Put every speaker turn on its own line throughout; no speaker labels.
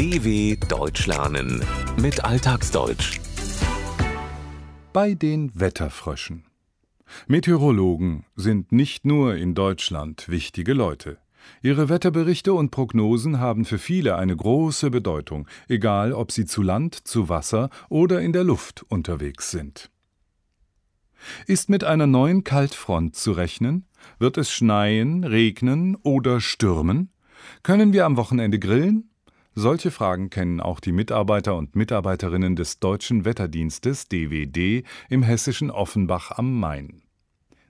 DW Deutsch lernen mit Alltagsdeutsch.
Bei den Wetterfröschen. Meteorologen sind nicht nur in Deutschland wichtige Leute. Ihre Wetterberichte und Prognosen haben für viele eine große Bedeutung, egal ob sie zu Land, zu Wasser oder in der Luft unterwegs sind. Ist mit einer neuen Kaltfront zu rechnen? Wird es schneien, regnen oder stürmen? Können wir am Wochenende grillen? Solche Fragen kennen auch die Mitarbeiter und Mitarbeiterinnen des Deutschen Wetterdienstes DWD im hessischen Offenbach am Main.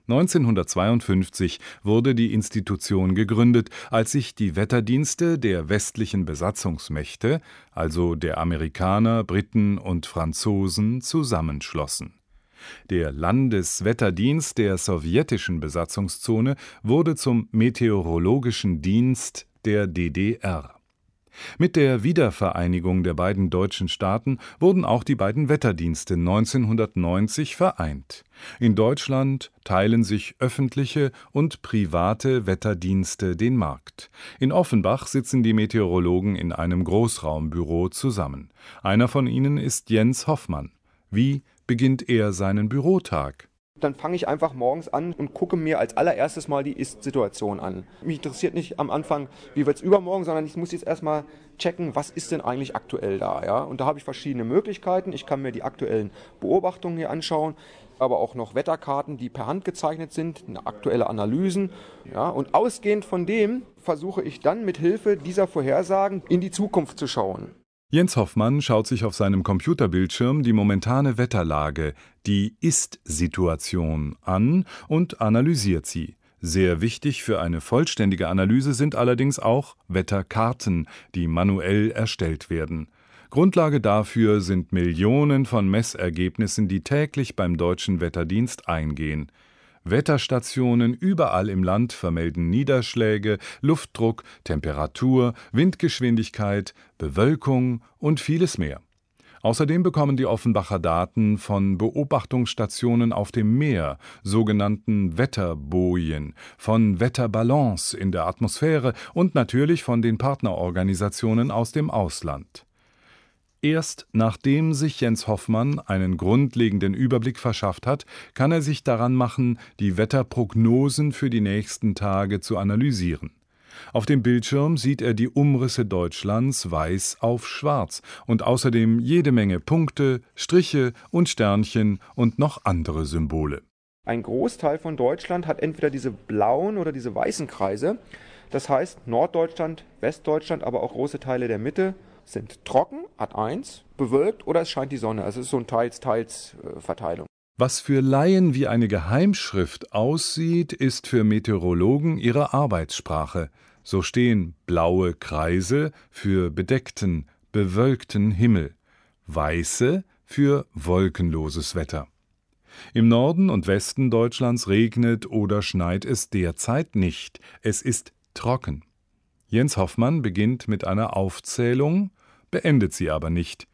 1952 wurde die Institution gegründet, als sich die Wetterdienste der westlichen Besatzungsmächte, also der Amerikaner, Briten und Franzosen, zusammenschlossen. Der Landeswetterdienst der sowjetischen Besatzungszone wurde zum Meteorologischen Dienst der DDR. Mit der Wiedervereinigung der beiden deutschen Staaten wurden auch die beiden Wetterdienste 1990 vereint. In Deutschland teilen sich öffentliche und private Wetterdienste den Markt. In Offenbach sitzen die Meteorologen in einem Großraumbüro zusammen. Einer von ihnen ist Jens Hoffmann. Wie beginnt er seinen Bürotag?
Dann fange ich einfach morgens an und gucke mir als allererstes mal die Ist-Situation an. Mich interessiert nicht am Anfang, wie wird es übermorgen, sondern ich muss jetzt erstmal checken, was ist denn eigentlich aktuell da. Ja? Und da habe ich verschiedene Möglichkeiten. Ich kann mir die aktuellen Beobachtungen hier anschauen, aber auch noch Wetterkarten, die per Hand gezeichnet sind, aktuelle Analysen. Ja? Und ausgehend von dem versuche ich dann mit Hilfe dieser Vorhersagen in die Zukunft zu schauen.
Jens Hoffmann schaut sich auf seinem Computerbildschirm die momentane Wetterlage, die Ist-Situation, an und analysiert sie. Sehr wichtig für eine vollständige Analyse sind allerdings auch Wetterkarten, die manuell erstellt werden. Grundlage dafür sind Millionen von Messergebnissen, die täglich beim deutschen Wetterdienst eingehen. Wetterstationen überall im Land vermelden Niederschläge, Luftdruck, Temperatur, Windgeschwindigkeit, Bewölkung und vieles mehr. Außerdem bekommen die Offenbacher Daten von Beobachtungsstationen auf dem Meer, sogenannten Wetterbojen, von Wetterballons in der Atmosphäre und natürlich von den Partnerorganisationen aus dem Ausland. Erst nachdem sich Jens Hoffmann einen grundlegenden Überblick verschafft hat, kann er sich daran machen, die Wetterprognosen für die nächsten Tage zu analysieren. Auf dem Bildschirm sieht er die Umrisse Deutschlands weiß auf schwarz und außerdem jede Menge Punkte, Striche und Sternchen und noch andere Symbole.
Ein Großteil von Deutschland hat entweder diese blauen oder diese weißen Kreise. Das heißt Norddeutschland, Westdeutschland, aber auch große Teile der Mitte sind trocken, Ad 1, bewölkt oder es scheint die Sonne. Also es ist so eine Teils-Teils-Verteilung.
Was für Laien wie eine Geheimschrift aussieht, ist für Meteorologen ihre Arbeitssprache. So stehen blaue Kreise für bedeckten, bewölkten Himmel, weiße für wolkenloses Wetter. Im Norden und Westen Deutschlands regnet oder schneit es derzeit nicht, es ist trocken. Jens Hoffmann beginnt mit einer Aufzählung, beendet sie aber nicht.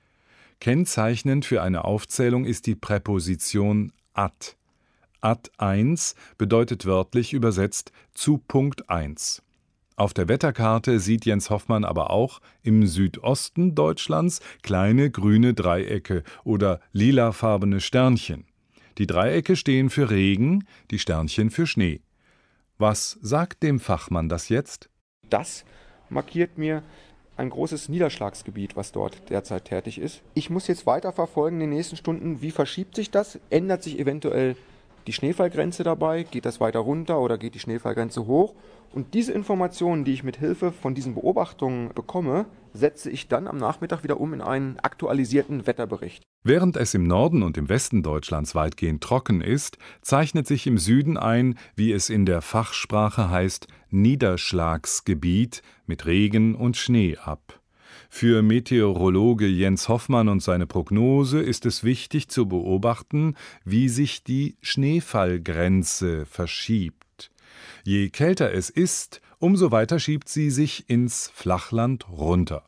Kennzeichnend für eine Aufzählung ist die Präposition ad. Ad 1 bedeutet wörtlich übersetzt zu Punkt 1. Auf der Wetterkarte sieht Jens Hoffmann aber auch im Südosten Deutschlands kleine grüne Dreiecke oder lilafarbene Sternchen. Die Dreiecke stehen für Regen, die Sternchen für Schnee. Was sagt dem Fachmann das jetzt?
Das markiert mir ein großes Niederschlagsgebiet, was dort derzeit tätig ist. Ich muss jetzt weiter verfolgen in den nächsten Stunden, wie verschiebt sich das? Ändert sich eventuell die Schneefallgrenze dabei? Geht das weiter runter oder geht die Schneefallgrenze hoch? Und diese Informationen, die ich mit Hilfe von diesen Beobachtungen bekomme, setze ich dann am Nachmittag wieder um in einen aktualisierten Wetterbericht.
Während es im Norden und im Westen Deutschlands weitgehend trocken ist, zeichnet sich im Süden ein, wie es in der Fachsprache heißt, Niederschlagsgebiet mit Regen und Schnee ab. Für Meteorologe Jens Hoffmann und seine Prognose ist es wichtig zu beobachten, wie sich die Schneefallgrenze verschiebt. Je kälter es ist, umso weiter schiebt sie sich ins Flachland runter.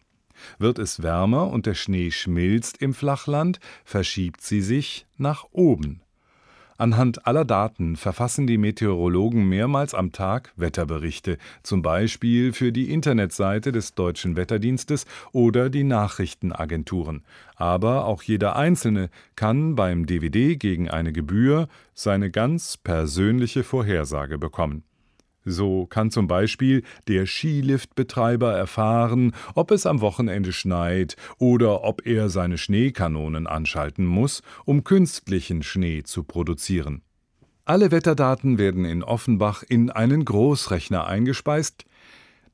Wird es wärmer und der Schnee schmilzt im Flachland, verschiebt sie sich nach oben. Anhand aller Daten verfassen die Meteorologen mehrmals am Tag Wetterberichte, zum Beispiel für die Internetseite des Deutschen Wetterdienstes oder die Nachrichtenagenturen. Aber auch jeder Einzelne kann beim DVD gegen eine Gebühr seine ganz persönliche Vorhersage bekommen. So kann zum Beispiel der Skiliftbetreiber erfahren, ob es am Wochenende schneit oder ob er seine Schneekanonen anschalten muss, um künstlichen Schnee zu produzieren. Alle Wetterdaten werden in Offenbach in einen Großrechner eingespeist.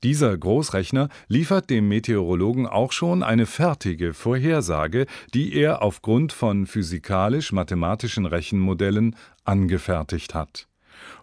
Dieser Großrechner liefert dem Meteorologen auch schon eine fertige Vorhersage, die er aufgrund von physikalisch-mathematischen Rechenmodellen angefertigt hat.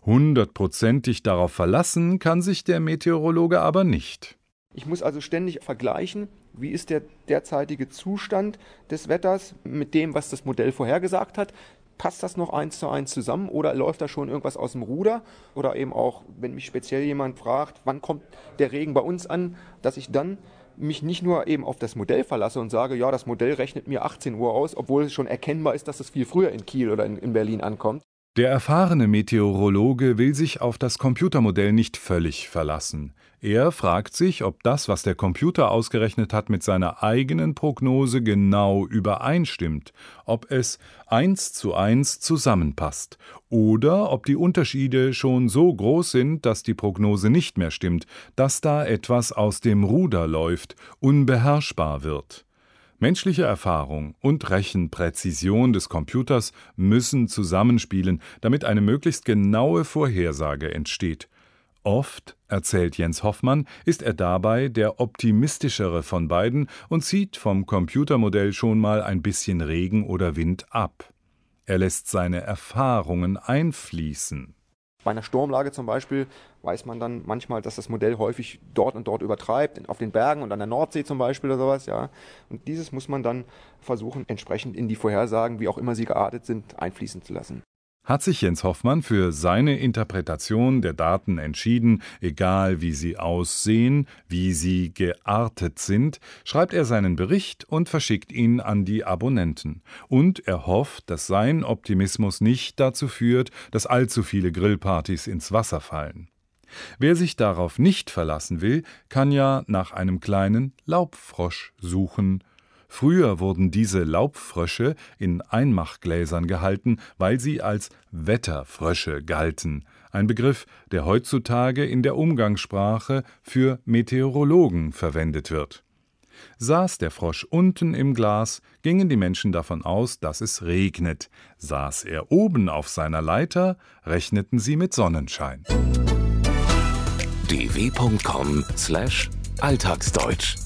Hundertprozentig darauf verlassen kann sich der Meteorologe aber nicht.
Ich muss also ständig vergleichen, wie ist der derzeitige Zustand des Wetters mit dem, was das Modell vorhergesagt hat. Passt das noch eins zu eins zusammen oder läuft da schon irgendwas aus dem Ruder? Oder eben auch, wenn mich speziell jemand fragt, wann kommt der Regen bei uns an, dass ich dann mich nicht nur eben auf das Modell verlasse und sage, ja, das Modell rechnet mir 18 Uhr aus, obwohl es schon erkennbar ist, dass es viel früher in Kiel oder in, in Berlin ankommt,
der erfahrene Meteorologe will sich auf das Computermodell nicht völlig verlassen. Er fragt sich, ob das, was der Computer ausgerechnet hat, mit seiner eigenen Prognose genau übereinstimmt, ob es eins zu eins zusammenpasst, oder ob die Unterschiede schon so groß sind, dass die Prognose nicht mehr stimmt, dass da etwas aus dem Ruder läuft, unbeherrschbar wird. Menschliche Erfahrung und Rechenpräzision des Computers müssen zusammenspielen, damit eine möglichst genaue Vorhersage entsteht. Oft, erzählt Jens Hoffmann, ist er dabei der optimistischere von beiden und zieht vom Computermodell schon mal ein bisschen Regen oder Wind ab. Er lässt seine Erfahrungen einfließen.
Bei einer Sturmlage zum Beispiel weiß man dann manchmal, dass das Modell häufig dort und dort übertreibt, auf den Bergen und an der Nordsee zum Beispiel oder sowas, ja. Und dieses muss man dann versuchen, entsprechend in die Vorhersagen, wie auch immer sie geartet sind, einfließen zu lassen
hat sich Jens Hoffmann für seine Interpretation der Daten entschieden, egal wie sie aussehen, wie sie geartet sind, schreibt er seinen Bericht und verschickt ihn an die Abonnenten. Und er hofft, dass sein Optimismus nicht dazu führt, dass allzu viele Grillpartys ins Wasser fallen. Wer sich darauf nicht verlassen will, kann ja nach einem kleinen Laubfrosch suchen Früher wurden diese Laubfrösche in Einmachgläsern gehalten, weil sie als Wetterfrösche galten, ein Begriff, der heutzutage in der Umgangssprache für Meteorologen verwendet wird. Saß der Frosch unten im Glas, gingen die Menschen davon aus, dass es regnet. Saß er oben auf seiner Leiter, rechneten sie mit Sonnenschein.
dw.com/alltagsdeutsch